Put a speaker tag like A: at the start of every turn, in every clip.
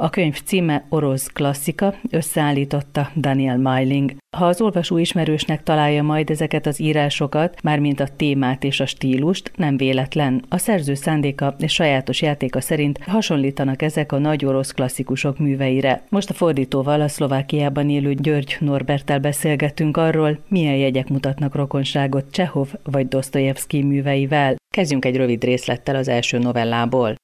A: A könyv címe Orosz klasszika, összeállította Daniel Meiling. Ha az olvasó ismerősnek találja majd ezeket az írásokat, mármint a témát és a stílust, nem véletlen. A szerző szándéka és sajátos játéka szerint hasonlítanak ezek a nagy orosz klasszikusok műveire. Most a fordítóval, a Szlovákiában élő György Norbertel beszélgetünk arról, milyen jegyek mutatnak rokonságot Csehov vagy Dostoyevsky műveivel. Kezdjünk egy rövid részlettel az első novellából.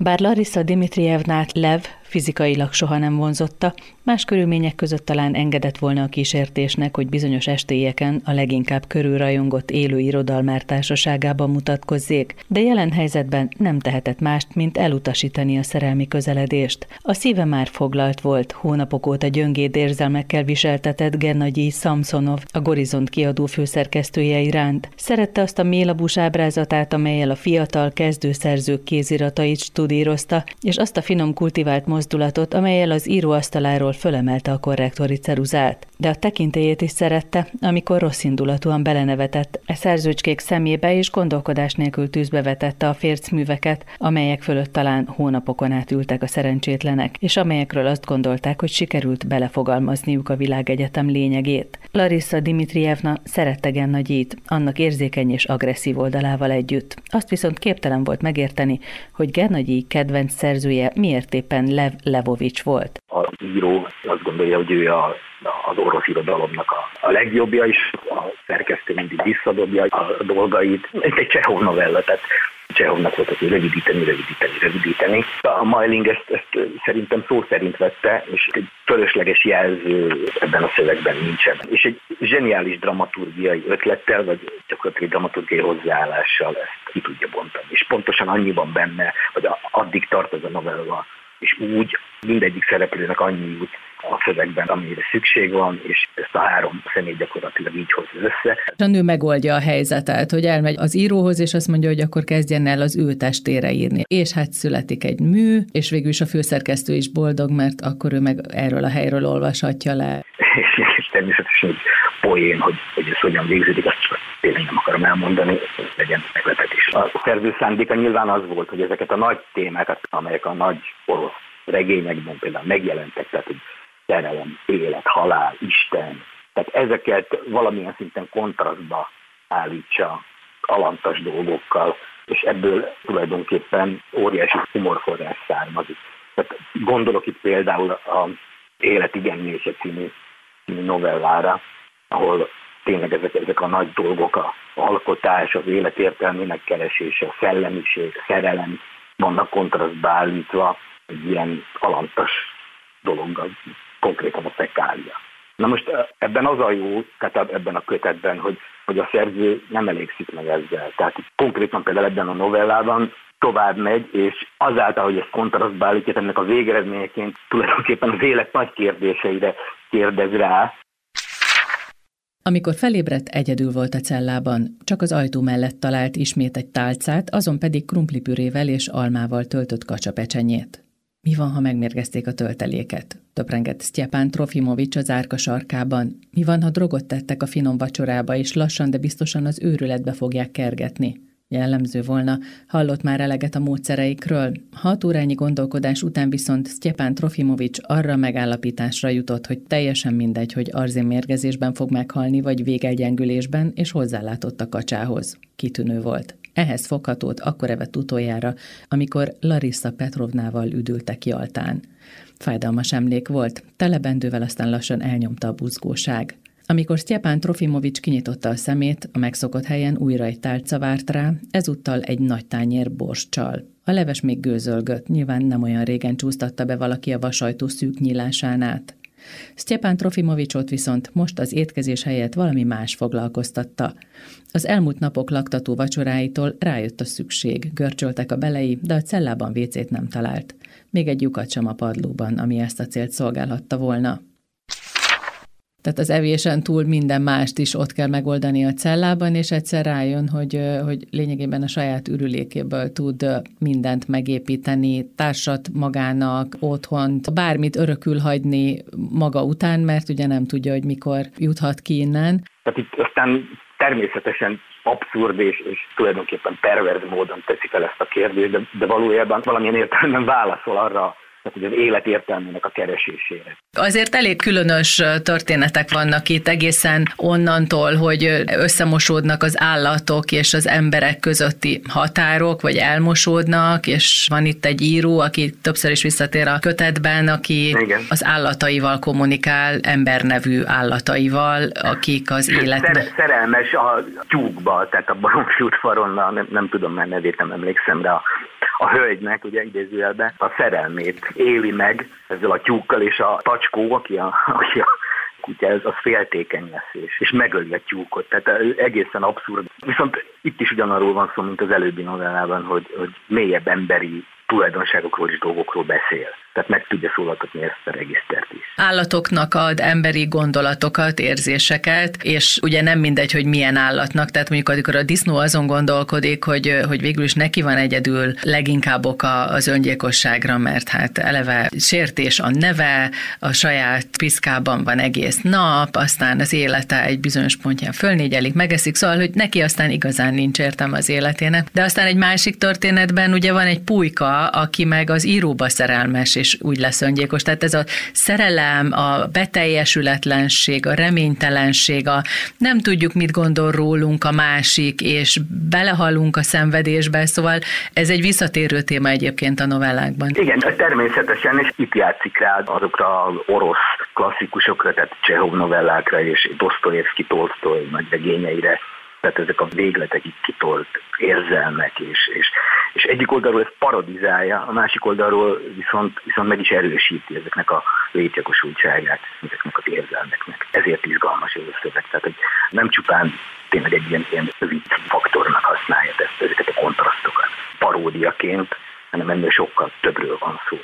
A: Bár Larissa Dimitrievnát Lev fizikailag soha nem vonzotta, más körülmények között talán engedett volna a kísértésnek, hogy bizonyos estélyeken a leginkább körülrajongott élő irodalmár társaságában mutatkozzék, de jelen helyzetben nem tehetett mást, mint elutasítani a szerelmi közeledést. A szíve már foglalt volt, hónapok óta gyöngéd érzelmekkel viseltetett Gennagyi Samsonov, a Gorizont kiadó főszerkesztője iránt. Szerette azt a mélabús ábrázatát, amelyel a fiatal kezdőszerzők kéziratait studírozta, és azt a finom kultivált mozdulatot, amelyel az íróasztaláról fölemelte a korrektori ceruzát. De a tekintélyét is szerette, amikor rossz indulatúan belenevetett e szerzőcskék szemébe és gondolkodás nélkül tűzbe vetette a fércműveket, amelyek fölött talán hónapokon át ültek a szerencsétlenek, és amelyekről azt gondolták, hogy sikerült belefogalmazniuk a világegyetem lényegét. Larissa Dimitrievna szerette Gennagyit, annak érzékeny és agresszív oldalával együtt. Azt viszont képtelen volt megérteni, hogy Gennagyi kedvenc szerzője miért éppen Lev Levovics volt.
B: Az író azt gondolja, hogy ő a, az orosz irodalomnak a, a legjobbja, és a szerkesztő mindig visszadobja a dolgait. Ez egy Csehov novella, tehát Csehovnak volt az, hogy rövidíteni, rövidíteni, rövidíteni. A Mailing ezt, ezt szerintem szó szerint vette, és egy fölösleges jelző ebben a szövegben nincsen. És egy zseniális dramaturgiai ötlettel, vagy gyakorlatilag dramaturgiai hozzáállással ezt ki tudja bontani. És pontosan annyiban benne, hogy addig tart ez a novella, és úgy mindegyik szereplőnek annyi jut a szövegben, amire szükség van, és ezt a három személy gyakorlatilag így hozza össze.
A: A nő megoldja a helyzetet, hogy elmegy az íróhoz, és azt mondja, hogy akkor kezdjen el az ő testére írni. És hát születik egy mű, és végül is a főszerkesztő is boldog, mert akkor ő meg erről a helyről olvashatja le.
B: és, és természetesen egy poén, hogy, hogy ez hogyan végződik, azt csak tényleg nem akarom elmondani, legyen meglepetés. A szerző szándéka nyilván az volt, hogy ezeket a nagy témákat, amelyek a nagy orosz regényekben például megjelentek, tehát hogy szerelem, élet, halál, Isten, tehát ezeket valamilyen szinten kontrasztba állítsa alantas dolgokkal, és ebből tulajdonképpen óriási humorforrás származik. Tehát gondolok itt például a Élet igen című, című novellára, ahol tényleg ezek, ezek a nagy dolgok, a alkotás, az élet értelmének keresése, a szellemiség, a szerelem vannak kontrasztba állítva egy ilyen alantas dologgal, konkrétan a fekália. Na most ebben az a jó, tehát ebben a kötetben, hogy, hogy a szerző nem elégszik meg ezzel. Tehát konkrétan például ebben a novellában tovább megy, és azáltal, hogy ezt kontrasztba állítja, ennek a végeredményeként tulajdonképpen az élet nagy kérdéseire kérdez rá,
A: amikor felébredt, egyedül volt a cellában, csak az ajtó mellett talált ismét egy tálcát, azon pedig krumplipürével és almával töltött kacsapecsenyét. Mi van, ha megmérgezték a tölteléket? Töprengett Sztyepán Trofimovics az árka sarkában. Mi van, ha drogot tettek a finom vacsorába, és lassan, de biztosan az őrületbe fogják kergetni? Jellemző volna, hallott már eleget a módszereikről. Hat órányi gondolkodás után viszont Sztyepán Trofimovics arra megállapításra jutott, hogy teljesen mindegy, hogy arzén mérgezésben fog meghalni, vagy végelgyengülésben, és hozzálátott a kacsához. Kitűnő volt. Ehhez foghatót akkor evett utoljára, amikor Larissa Petrovnával üdültek Jaltán. Fájdalmas emlék volt, telebendővel aztán lassan elnyomta a buzgóság. Amikor Sztyepán Trofimovics kinyitotta a szemét, a megszokott helyen újra egy tálca várt rá, ezúttal egy nagy tányér borstcsal. A leves még gőzölgött, nyilván nem olyan régen csúsztatta be valaki a vasajtó szűk nyílásán át. Sztyepán Trofimovicsot viszont most az étkezés helyett valami más foglalkoztatta. Az elmúlt napok laktató vacsoráitól rájött a szükség, görcsöltek a belei, de a cellában vécét nem talált. Még egy lyukat sem a padlóban, ami ezt a célt szolgálhatta volna. Tehát az evésen túl minden mást is ott kell megoldani a cellában, és egyszer rájön, hogy, hogy lényegében a saját ürülékéből tud mindent megépíteni, társat magának, otthont, bármit örökül hagyni maga után, mert ugye nem tudja, hogy mikor juthat ki innen.
B: Tehát itt aztán természetesen abszurd és, és tulajdonképpen perverz módon teszi fel ezt a kérdést, de, de valójában valamilyen értelemben válaszol arra tehát az élet értelmének a keresésére.
A: Azért elég különös történetek vannak itt egészen onnantól, hogy összemosódnak az állatok és az emberek közötti határok, vagy elmosódnak, és van itt egy író, aki többször is visszatér a kötetben, aki Igen. az állataival kommunikál, embernevű állataival, akik az. Szer-
B: szerelmes a tyúkba, tehát a baromfi udvaronnal, nem, nem tudom már nevét, nem emlékszem, de a a hölgynek, ugye idézőjelben, a szerelmét éli meg ezzel a tyúkkal, és a tacskó, aki a, aki a kutya, ez az féltékeny lesz, és, és megöli a tyúkot. Tehát egészen abszurd. Viszont itt is ugyanarról van szó, mint az előbbi novellában, hogy, hogy mélyebb emberi tulajdonságokról és dolgokról beszél. Tehát meg tudja szólaltatni ezt a regisztert is.
A: Állatoknak ad emberi gondolatokat, érzéseket, és ugye nem mindegy, hogy milyen állatnak, tehát mondjuk amikor a disznó azon gondolkodik, hogy, hogy végül is neki van egyedül leginkább oka az öngyilkosságra, mert hát eleve sértés a neve, a saját piszkában van egész nap, aztán az élete egy bizonyos pontján fölnégyelik, megeszik, szóval, hogy neki aztán igazán nincs értelme az életének. De aztán egy másik történetben ugye van egy pulyka, aki meg az íróba szerelmes, és úgy lesz öngyilkos. Tehát ez a szerelem, a beteljesületlenség, a reménytelenség, a nem tudjuk, mit gondol rólunk a másik, és belehalunk a szenvedésbe, szóval ez egy visszatérő téma egyébként a novellákban.
B: Igen, természetesen, és itt játszik rá azokra az orosz klasszikusokra, tehát Csehov novellákra és Dostoyevsky, Tolstoy nagy regényeire, tehát ezek a végletekig kitolt érzelmek, és, és, és egyik oldalról ez parodizálja, a másik oldalról viszont, viszont meg is erősíti ezeknek a létjogosultságát, ezeknek az érzelmeknek. Ezért izgalmas ez a szöveg, tehát hogy nem csupán tényleg egy ilyen, ilyen vicc faktornak használja ezt, ezeket a kontrasztokat paródiaként, hanem ennél sokkal többről van szó.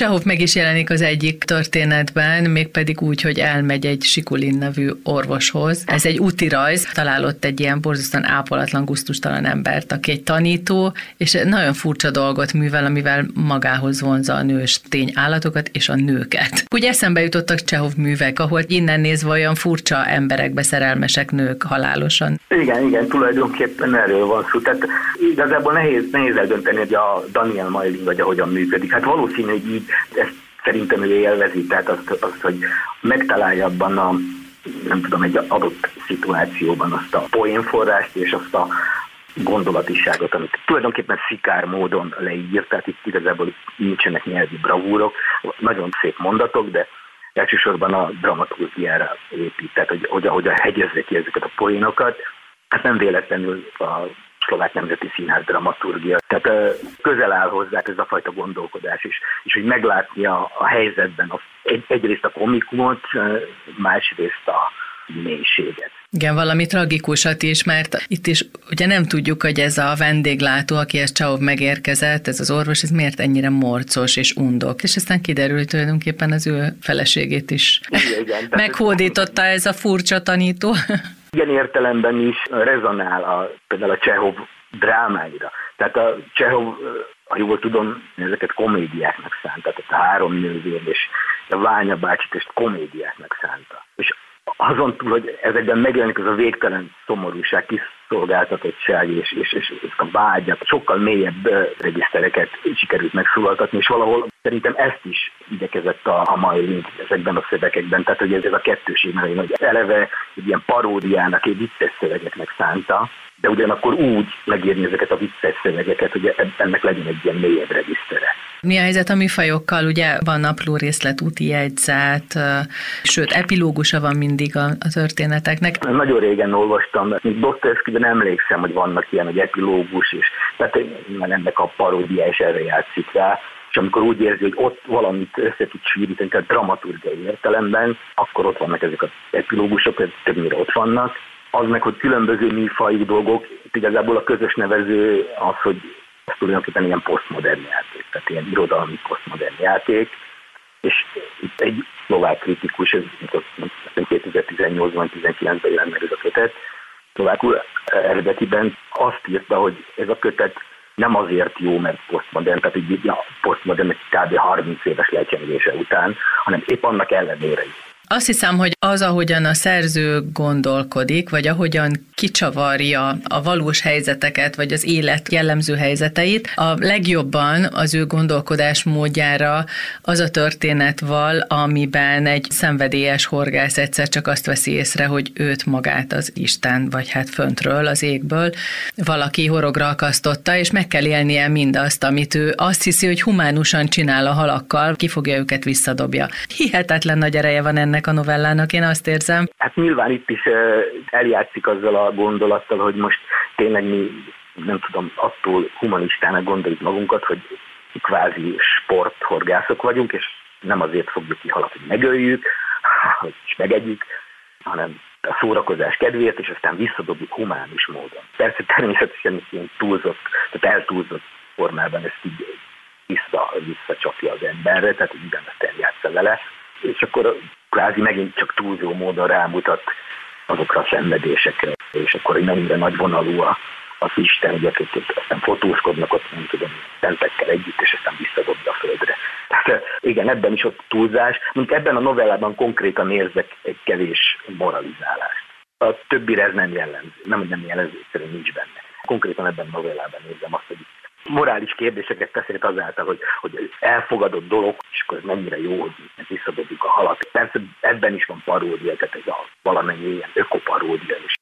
A: Csehov meg is jelenik az egyik történetben, mégpedig úgy, hogy elmegy egy Sikulin nevű orvoshoz. Ez egy úti rajz, találott egy ilyen borzasztóan ápolatlan, guztustalan embert, aki egy tanító, és nagyon furcsa dolgot művel, amivel magához vonza a nős tény állatokat és a nőket. Úgy eszembe jutottak Csehov művek, ahol innen nézve olyan furcsa emberekbe szerelmesek nők halálosan.
B: Igen, igen, tulajdonképpen erről van szó. Tehát igazából nehéz, nehéz eldönteni, hogy a Daniel Mailing vagy hogyan működik. Hát valószínű, így ezt szerintem ő élvezi, tehát azt, azt hogy megtalálja abban a nem tudom, egy adott szituációban azt a poénforrást és azt a gondolatiságot, amit tulajdonképpen szikár módon leír, tehát itt igazából nincsenek nyelvi bravúrok, nagyon szép mondatok, de elsősorban a dramaturgiára épít, tehát hogy, hogy, hogy a hegyezze ki ezeket a poénokat. Hát nem véletlenül a szlovák nemzeti színház dramaturgia. Tehát közel áll hozzá ez a fajta gondolkodás is, és hogy meglátni a, a helyzetben a, egy, egyrészt a komikumot, másrészt a mélységet.
A: Igen, valami tragikusat is, mert itt is ugye nem tudjuk, hogy ez a vendéglátó, aki ezt Csaov megérkezett, ez az orvos, ez miért ennyire morcos és undok. És aztán kiderült tulajdonképpen az ő feleségét is. Igen, igen, Meghódította ez a furcsa tanító.
B: Ilyen értelemben is rezonál a, például a Csehov drámáira. Tehát a Csehov, ha jól tudom, ezeket komédiáknak szánta, tehát a három nővér és a Ványa bácsit és komédiáknak szánta. És azon túl, hogy ezekben megjelenik az a végtelen szomorúság, kiszolgáltatottság és, és, és, és a vágyat, sokkal mélyebb regisztereket sikerült megszólaltatni, és valahol szerintem ezt is igyekezett a, a mai ezekben a szövegekben, tehát hogy ez, ez a kettőség, mert hogy eleve egy ilyen paródiának, egy vicces szövegeknek szánta, de ugyanakkor úgy megírni ezeket a vicces szövegeket, hogy ennek legyen egy ilyen mélyebb regisztere.
A: Mi a helyzet a műfajokkal? Ugye van napló részlet, úti jegyzet, sőt, epilógusa van mindig a, a történeteknek.
B: Nagyon régen olvastam, mint Dostoyevsky, de nem emlékszem, hogy vannak ilyen, hogy epilógus is. Tehát ennek a paródia is erre játszik rá és amikor úgy érzi, hogy ott valamit össze tud sűríteni, tehát dramaturgiai értelemben, akkor ott vannak ezek az epilógusok, többnyire ott vannak. Az meg, hogy különböző műfajú dolgok, igazából a közös nevező az, hogy ez tulajdonképpen ilyen posztmodern játék, tehát ilyen irodalmi posztmodern játék, és itt egy szlovák kritikus, ez 2018-ban, 19-ben jelent meg ez a kötet, szlovákul eredetiben azt írta, hogy ez a kötet nem azért jó, mert posztmodern, tehát így a posztmodern kb. 30 éves lecsengése után, hanem épp annak ellenére is.
A: Azt hiszem, hogy az, ahogyan a szerző gondolkodik, vagy ahogyan kicsavarja a valós helyzeteket, vagy az élet jellemző helyzeteit, a legjobban az ő gondolkodás módjára az a történet val, amiben egy szenvedélyes horgász egyszer csak azt veszi észre, hogy őt magát az Isten, vagy hát föntről, az égből valaki horogra akasztotta, és meg kell élnie mindazt, amit ő azt hiszi, hogy humánusan csinál a halakkal, ki őket visszadobja. Hihetetlen nagy ereje van ennek a novellának, én azt érzem.
B: Hát nyilván itt is eljátszik azzal a gondolattal, hogy most tényleg mi nem tudom, attól humanistának gondoljuk magunkat, hogy kvázi sporthorgászok vagyunk, és nem azért fogjuk ki halat, hogy megöljük, is megegyük, hanem a szórakozás kedvéért, és aztán visszadobjuk humánus módon. Persze természetesen ilyen túlzott, tehát eltúlzott formában ezt így vissza, visszacsapja az emberre, tehát így ezt eljátsza vele, és akkor kvázi megint csak túlzó módon rámutat azokra a szenvedésekre, és akkor mennyire nagy vonalú a, az Isten, hogy akik aztán fotóskodnak ott, nem tudom, szentekkel együtt, és aztán visszadobja a földre. Tehát igen, ebben is ott túlzás, mint ebben a novellában konkrétan érzek egy kevés moralizálást. A többire ez nem jellemző, nem, hogy nem jellemző, egyszerűen nincs benne. Konkrétan ebben a novellában érzem azt, hogy morális kérdéseket teszek azáltal, hogy, hogy elfogadott dolog, és akkor ez mennyire jó, hogy visszadobjuk a halat. Persze ebben is van paródia, tehát ez a valamennyi ilyen ökoparódia is.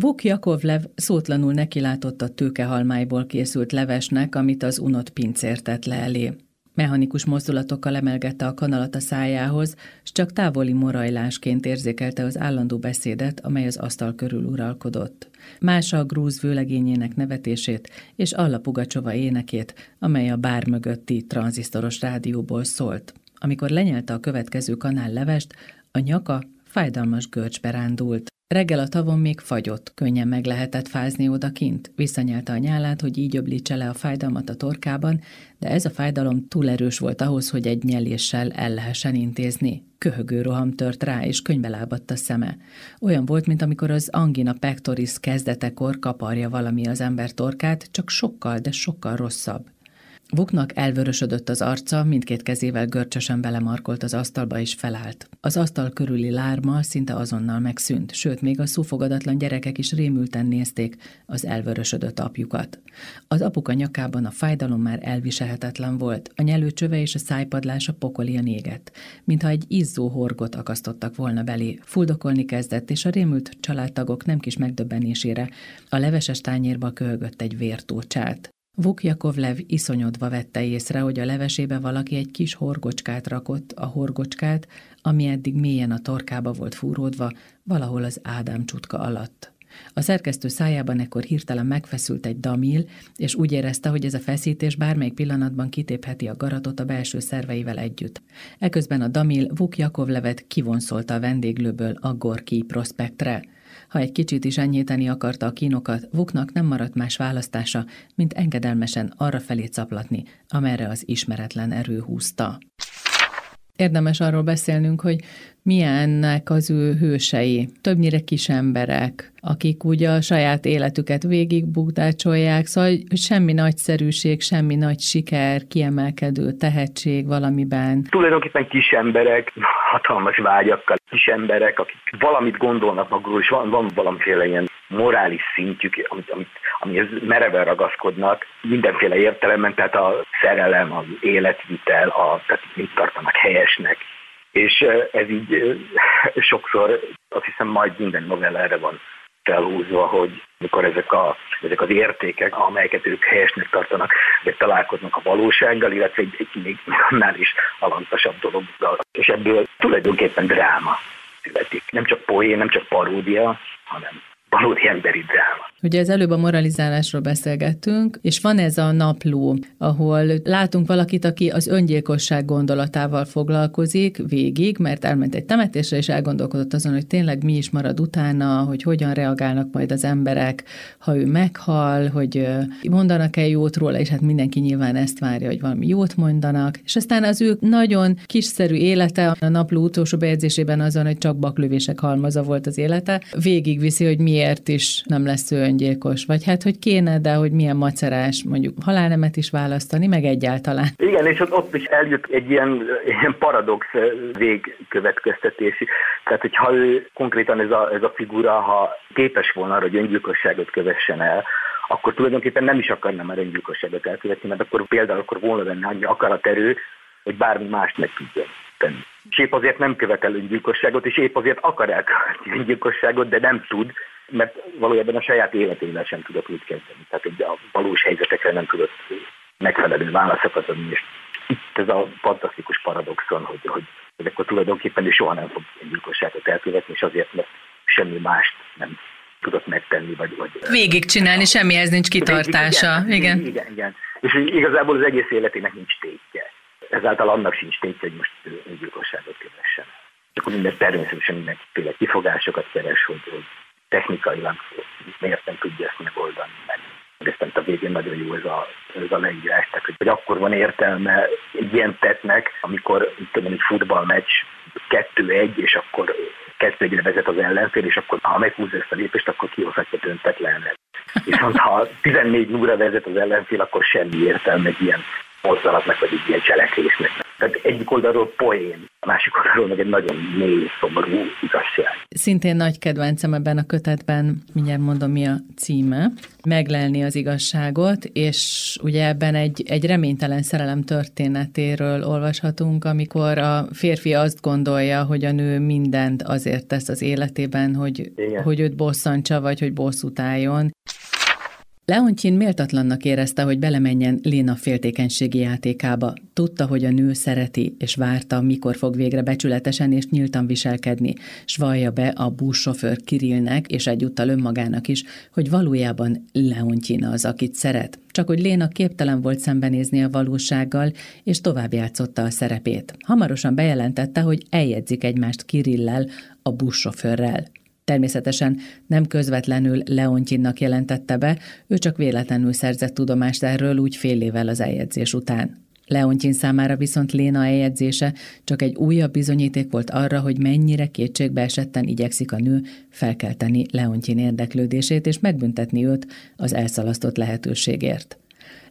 A: Vuk Jakovlev szótlanul nekilátott a tőkehalmáiból készült levesnek, amit az unott pincér le elé. Mechanikus mozdulatokkal emelgette a kanalat a szájához, s csak távoli morajlásként érzékelte az állandó beszédet, amely az asztal körül uralkodott. Más a grúz vőlegényének nevetését és Alla Pugacsova énekét, amely a bár mögötti tranzisztoros rádióból szólt. Amikor lenyelte a következő kanál levest, a nyaka fájdalmas görcsbe rándult. Reggel a tavon még fagyott, könnyen meg lehetett fázni odakint. Visszanyelte a nyálát, hogy így öblítse le a fájdalmat a torkában, de ez a fájdalom túl erős volt ahhoz, hogy egy nyeléssel el lehessen intézni. Köhögő roham tört rá, és könybe lábadt a szeme. Olyan volt, mint amikor az angina pectoris kezdetekor kaparja valami az ember torkát, csak sokkal, de sokkal rosszabb. Vuknak elvörösödött az arca, mindkét kezével görcsösen belemarkolt az asztalba és felállt. Az asztal körüli lárma szinte azonnal megszűnt, sőt, még a szófogadatlan gyerekek is rémülten nézték az elvörösödött apjukat. Az apuka nyakában a fájdalom már elviselhetetlen volt, a nyelőcsöve és a szájpadlása pokolian égett, mintha egy izzó horgot akasztottak volna belé. Fuldokolni kezdett, és a rémült családtagok nem kis megdöbbenésére a leveses tányérba kölgött egy vértócsát. Vukjakovlev iszonyodva vette észre, hogy a levesébe valaki egy kis horgocskát rakott, a horgocskát, ami eddig mélyen a torkába volt fúródva, valahol az Ádám csutka alatt. A szerkesztő szájában ekkor hirtelen megfeszült egy damil, és úgy érezte, hogy ez a feszítés bármelyik pillanatban kitépheti a garatot a belső szerveivel együtt. Eközben a damil Vuk Jakovlevet kivonszolta a vendéglőből a Gorki prospektre. Ha egy kicsit is enyhíteni akarta a kínokat, Vuknak nem maradt más választása, mint engedelmesen arra felé caplatni, amerre az ismeretlen erő húzta. Érdemes arról beszélnünk, hogy milyennek az ő hősei. Többnyire kis emberek, akik ugye a saját életüket végig bukdácsolják, szóval hogy semmi nagyszerűség, semmi nagy siker, kiemelkedő tehetség valamiben.
B: Tulajdonképpen kis emberek, hatalmas vágyakkal, kis emberek, akik valamit gondolnak magukról, és van, van valamiféle ilyen morális szintjük, amit, amit, amihez mereven ragaszkodnak, mindenféle értelemben, tehát a szerelem, az életvitel, a, tehát mit tartanak helyesnek, és ez így sokszor azt hiszem majd minden novella erre van felhúzva, hogy mikor ezek, a, ezek az értékek, amelyeket ők helyesnek tartanak, ezek találkoznak a valósággal, illetve egy, egy még annál is alantasabb dologgal. És ebből tulajdonképpen dráma születik. Nem csak poén, nem csak paródia, hanem valódi emberi dráma.
A: Ugye az előbb a moralizálásról beszélgettünk, és van ez a napló, ahol látunk valakit, aki az öngyilkosság gondolatával foglalkozik végig, mert elment egy temetésre, és elgondolkodott azon, hogy tényleg mi is marad utána, hogy hogyan reagálnak majd az emberek, ha ő meghal, hogy mondanak-e jót róla, és hát mindenki nyilván ezt várja, hogy valami jót mondanak. És aztán az ő nagyon kiszerű élete, a napló utolsó bejegyzésében azon, hogy csak baklövések halmaza volt az élete, végigviszi, hogy miért is nem lesz ő öngyilkos, vagy hát, hogy kéne, de hogy milyen macerás mondjuk halálnemet is választani, meg egyáltalán.
B: Igen, és ott, ott is eljut egy ilyen, ilyen paradox végkövetkeztetési. Tehát, hogyha ő konkrétan ez a, ez a figura, ha képes volna arra, hogy öngyilkosságot kövessen el, akkor tulajdonképpen nem is akarna már öngyilkosságot elkövetni, mert akkor például akkor volna benne annyi akaraterő, hogy bármi mást meg tudjon tenni. És épp azért nem követel öngyilkosságot, és épp azért akar elkövetni öngyilkosságot, de nem tud, mert valójában a saját életével sem tudott úgy kezdeni. Tehát a valós helyzetekre nem tudott megfelelő válaszokat adni, és itt ez a fantasztikus paradoxon, hogy, hogy, hogy akkor tulajdonképpen ő soha nem fog gyilkosságot elkövetni, és azért, mert semmi mást nem tudott megtenni, vagy... vagy
A: Végigcsinálni, semmihez nincs kitartása.
B: Végig, igen, igen. igen, igen. És igazából az egész életének nincs tétje. Ezáltal annak sincs tétje, hogy most gyilkosságot kövessen. Csak akkor minden természetesen mindenféle kifogásokat keres, hogy, hogy technikailag miért nem tudja ezt megoldani, meg aztán a végén nagyon jó ez a, ez a leírás, tehát hogy, akkor van értelme egy ilyen tettnek, amikor tudom, egy futballmeccs kettő-egy, és akkor kettő egyre vezet az ellenfél, és akkor ha meghúzza ezt a lépést, akkor kihozhatja döntetlenre. Viszont ha 14 óra vezet az ellenfél, akkor semmi értelme egy ilyen mozzanatnak, vagy egy ilyen cselekvésnek. Tehát egyik oldalról poén, a másik oldalról meg egy nagyon mély, szomorú igazság.
A: Szintén nagy kedvencem ebben a kötetben, mindjárt mondom mi a címe, meglelni az igazságot, és ugye ebben egy, egy reménytelen szerelem történetéről olvashatunk, amikor a férfi azt gondolja, hogy a nő mindent azért tesz az életében, hogy, hogy őt bosszantsa, vagy hogy bosszút álljon. Leontyin méltatlannak érezte, hogy belemenjen Léna féltékenységi játékába. Tudta, hogy a nő szereti, és várta, mikor fog végre becsületesen és nyíltan viselkedni, s vallja be a buszsofőr Kirillnek, és egyúttal önmagának is, hogy valójában Leontyin az, akit szeret. Csak hogy Léna képtelen volt szembenézni a valósággal, és tovább játszotta a szerepét. Hamarosan bejelentette, hogy eljegyzik egymást Kirillel, a buszsofőrrel. Természetesen nem közvetlenül Leontyinnak jelentette be, ő csak véletlenül szerzett tudomást erről úgy fél évvel az eljegyzés után. Leontyin számára viszont Léna eljegyzése csak egy újabb bizonyíték volt arra, hogy mennyire kétségbe esetten igyekszik a nő felkelteni Leontyin érdeklődését és megbüntetni őt az elszalasztott lehetőségért.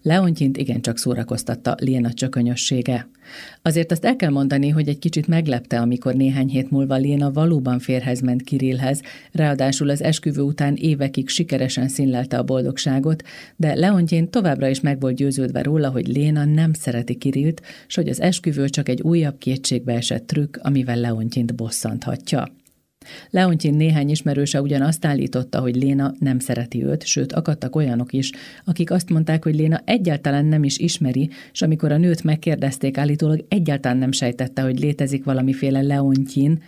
A: Leontyint igencsak szórakoztatta Léna csökönyössége. Azért azt el kell mondani, hogy egy kicsit meglepte, amikor néhány hét múlva Léna valóban férhez ment Kirillhez, ráadásul az esküvő után évekig sikeresen színlelte a boldogságot, de Leontyin továbbra is meg volt győződve róla, hogy Léna nem szereti Kirillt, s hogy az esküvő csak egy újabb kétségbe esett trükk, amivel Leontyint bosszanthatja. Leontyin néhány ismerőse ugyanazt állította, hogy Léna nem szereti őt, sőt, akadtak olyanok is, akik azt mondták, hogy Léna egyáltalán nem is ismeri, és amikor a nőt megkérdezték, állítólag egyáltalán nem sejtette, hogy létezik valamiféle Leontyin,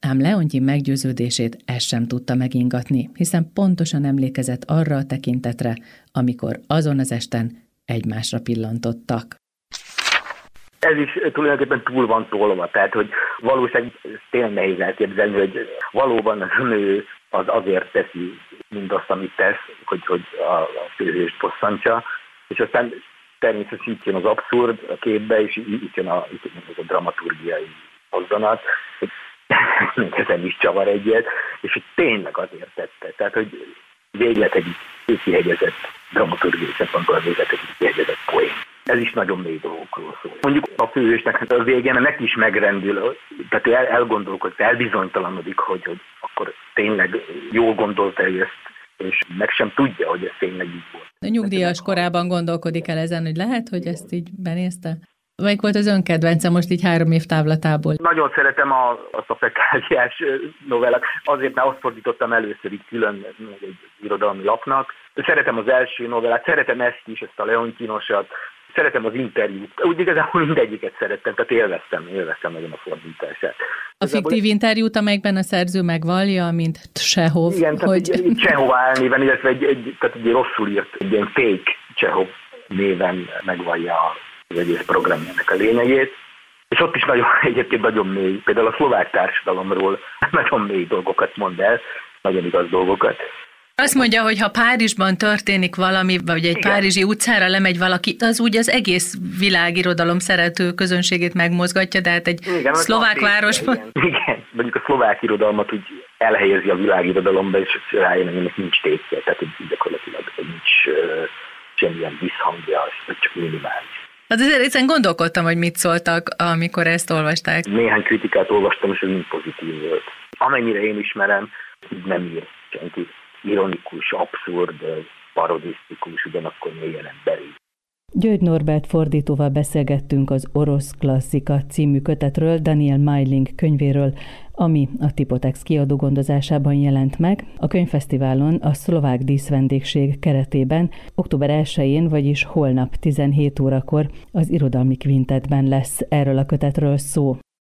A: Ám Leontyin meggyőződését ez sem tudta megingatni, hiszen pontosan emlékezett arra a tekintetre, amikor azon az esten egymásra pillantottak
B: ez is tulajdonképpen túl van tolva, tehát hogy valóság tényleg nehéz elképzelni, hogy valóban az nő az azért teszi mindazt, amit tesz, hogy, hogy a, a főhőst bosszantsa, és aztán természetesen itt jön az abszurd a képbe, és itt jön a, itt jön a dramaturgiai hozzanat, hogy ezen is csavar egyet, és hogy tényleg azért tette. Tehát, hogy véglet egy kihegyezett dramaturgiai szempontból véglet egy kihegyezett poén ez is nagyon mély dolgokról szól. Mondjuk a főhősnek a végén neki is megrendül, tehát el, elgondolkodik, elbizonytalanodik, hogy, hogy akkor tényleg jól gondolta ő ezt, és meg sem tudja, hogy ez tényleg így volt.
A: A nyugdíjas korában gondolkodik el ezen, hogy lehet, hogy ezt így benézte? Melyik volt az önkedvence most így három év távlatából?
B: Nagyon szeretem a, azt a fekáliás novellát, azért mert azt fordítottam először így külön egy irodalmi lapnak. Szeretem az első novellát, szeretem ezt is, ezt a Leontinosat, szeretem az interjút. Úgy igazából mindegyiket szerettem, tehát élveztem, élveztem nagyon a fordítását.
A: A fiktív interjút, amelyekben a szerző megvallja, mint Csehov.
B: Igen, hogy... tehát egy, Csehov álnéven, illetve egy, egy, tehát egy rosszul írt, egy ilyen fake Csehov néven megvallja az egész programjának a lényegét. És ott is nagyon, egyébként nagyon mély, például a szlovák társadalomról nagyon mély dolgokat mond el, nagyon igaz dolgokat.
A: Azt mondja, hogy ha Párizsban történik valami, vagy egy Igen. párizsi utcára lemegy valaki, az úgy az egész világirodalom szerető közönségét megmozgatja, de hát egy Igen, szlovák városban...
B: Igen. Igen, mondjuk a szlovák irodalmat úgy elhelyezi a világirodalomba, és rájön, hogy ennek nincs tétje, tehát hogy gyakorlatilag nincs uh, semmilyen visszhangja, az csak minimális.
A: Hát azért egyszerűen gondolkodtam, hogy mit szóltak, amikor ezt olvasták.
B: Néhány kritikát olvastam, és ez mind pozitív volt. Amennyire én ismerem, így nem ír senki. Ironikus, abszurd, parodisztikus, ugyanakkor mélyen emberi.
A: György Norbert fordítóval beszélgettünk az Orosz Klasszika című kötetről, Daniel Meiling könyvéről, ami a Tipotex kiadó gondozásában jelent meg. A könyvfesztiválon a szlovák díszvendégség keretében október 1-én, vagyis holnap 17 órakor az irodalmi kvintetben lesz erről a kötetről szó.